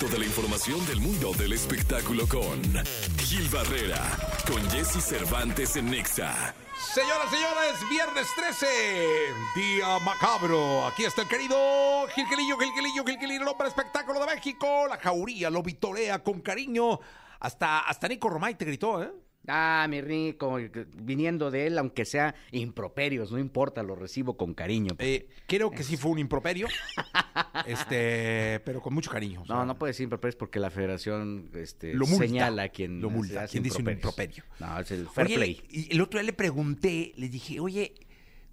resto de la información del mundo del espectáculo con Gil Barrera, con Jesse Cervantes en Nexa. Señoras, señores, viernes 13, día macabro. Aquí está el querido Gilquilillo, Gilquilillo, Gilquilillo, el hombre espectáculo de México. La jauría lo vitorea con cariño. Hasta, hasta Nico Romay te gritó, ¿eh? Ah, mi rico, viniendo de él, aunque sea improperios, no importa, lo recibo con cariño. Eh, creo que sí fue un improperio, este, pero con mucho cariño. o sea, No, no puede decir improperios porque la federación este, Lo multa. señala a quien Lo multa. ¿Quién dice un improperio? No, es el fair Oye, play. Y el otro día le pregunté, le dije, oye,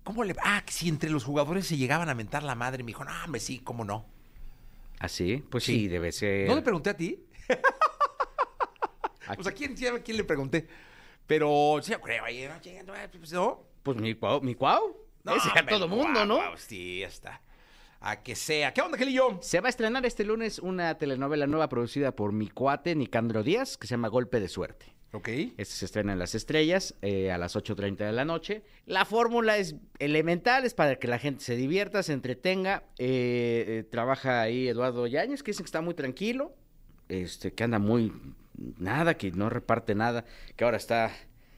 ¿cómo le...? Ah, si entre los jugadores se llegaban a mentar la madre. Me dijo, no, hombre, sí, ¿cómo no? ¿Ah, sí? Pues Sí. sí, debe ser. ¿No le pregunté a ti? ¿A Pues a quién, quién le pregunté. Pero sí, yo creo, ahí, no, pues. Pues mi cuau, mi cuau. No, Ese a todo mundo, ¿no? sí, ya está. A que sea. ¿Qué onda, Gelillo? Se va a estrenar este lunes una telenovela nueva producida por mi cuate Nicandro Díaz que se llama Golpe de Suerte. Ok. Este se estrena en Las Estrellas eh, a las 8.30 de la noche. La fórmula es elemental, es para que la gente se divierta, se entretenga. Eh, eh, trabaja ahí Eduardo Yáñez, que dicen que está muy tranquilo, este, que anda muy... Nada, que no reparte nada, que ahora está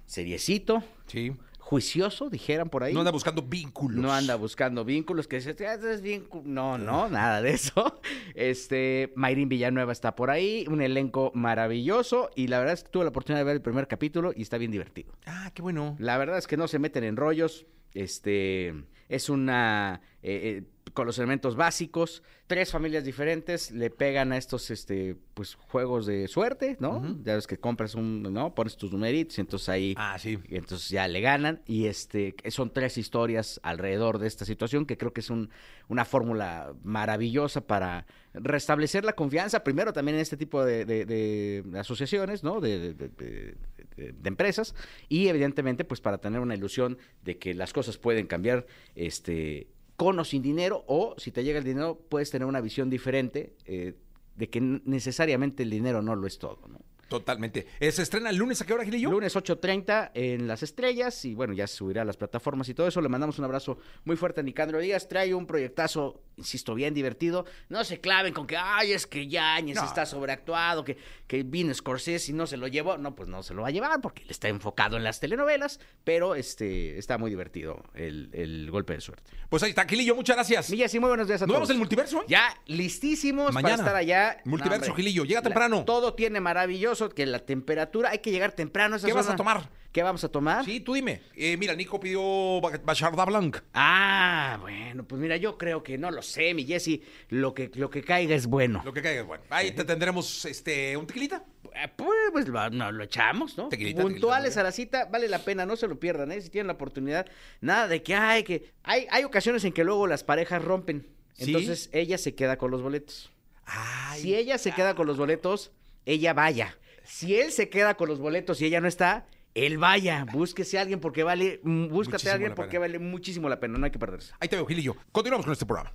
seriecito, Sí. juicioso, dijeran por ahí. No anda buscando vínculos. No anda buscando vínculos, que dice, "Ah, es bien... cu-". No, no, nada de eso. Este, Mayrín Villanueva está por ahí, un elenco maravilloso y la verdad es que tuve la oportunidad de ver el primer capítulo y está bien divertido. Ah, qué bueno. La verdad es que no se meten en rollos, este, es una... eh, eh, con los elementos básicos, tres familias diferentes le pegan a estos este pues juegos de suerte, ¿no? Ya ves que compras un, ¿no? Pones tus numeritos y entonces ahí Ah, sí. y entonces ya le ganan y este son tres historias alrededor de esta situación que creo que es un- una fórmula maravillosa para restablecer la confianza primero también en este tipo de, de- de asociaciones no de, de- de- de- empresas y evidentemente pues para tener una ilusión de que las cosas pueden cambiar este con o sin dinero o si te llega el dinero puedes tener una visión diferente eh, de que necesariamente el dinero no lo es todo ¿no? Totalmente. Eh, ¿Se estrena el lunes a qué hora, Gilillo? Lunes 8.30 en Las Estrellas y bueno, ya se subirá a las plataformas y todo eso. Le mandamos un abrazo muy fuerte a Nicandro Díaz. Trae un proyectazo, insisto, bien divertido. No se claven con que, ay, es que Yañez No. está sobreactuado, que, que vino Scorsese y no se lo llevó. No, pues no se lo va a llevar porque él está enfocado en las telenovelas, pero este está muy divertido el, el golpe de suerte. Pues ahí está, Gilillo, muchas gracias. Milla, sí, muy buenos días a ¿Nos todos. vemos en el multiverso? Ya listísimos Mañana. para estar allá. Multiverso, hombre. Gilillo, llega La- temprano. todo tiene maravilloso, que la temperatura, hay que llegar temprano. esa ¿Qué vas a zona. tomar? ¿Qué vamos a tomar? Sí, tú dime. Eh, mira, Nico pidió ba- Bacharda Blanc. Ah, bueno, pues mira, yo creo que no lo sé, mi Jesse. Lo que, lo que caiga es bueno. Lo que caiga es bueno. Ahí te tendremos este, un tequilita. Eh, Pues, pues, lo, no, lo echamos, ¿no? Tequilita, Puntuales tequilita, a la cita, vale la pena, no se lo pierdan, ¿eh? Si tienen la oportunidad. Nada de que hay que. Hay, hay ocasiones en que luego las parejas rompen. ¿Sí? Entonces ella se queda con los boletos. Ay, Si ella se queda con los boletos, ella vaya. Si él se queda con los boletos y ella no está, él vaya. Búsquese a alguien porque vale. mm, Búscate Muchísimo a alguien porque vale muchísimo la pena, no hay que perderse. Ahí te veo, Gilillo. Continuamos con este programa.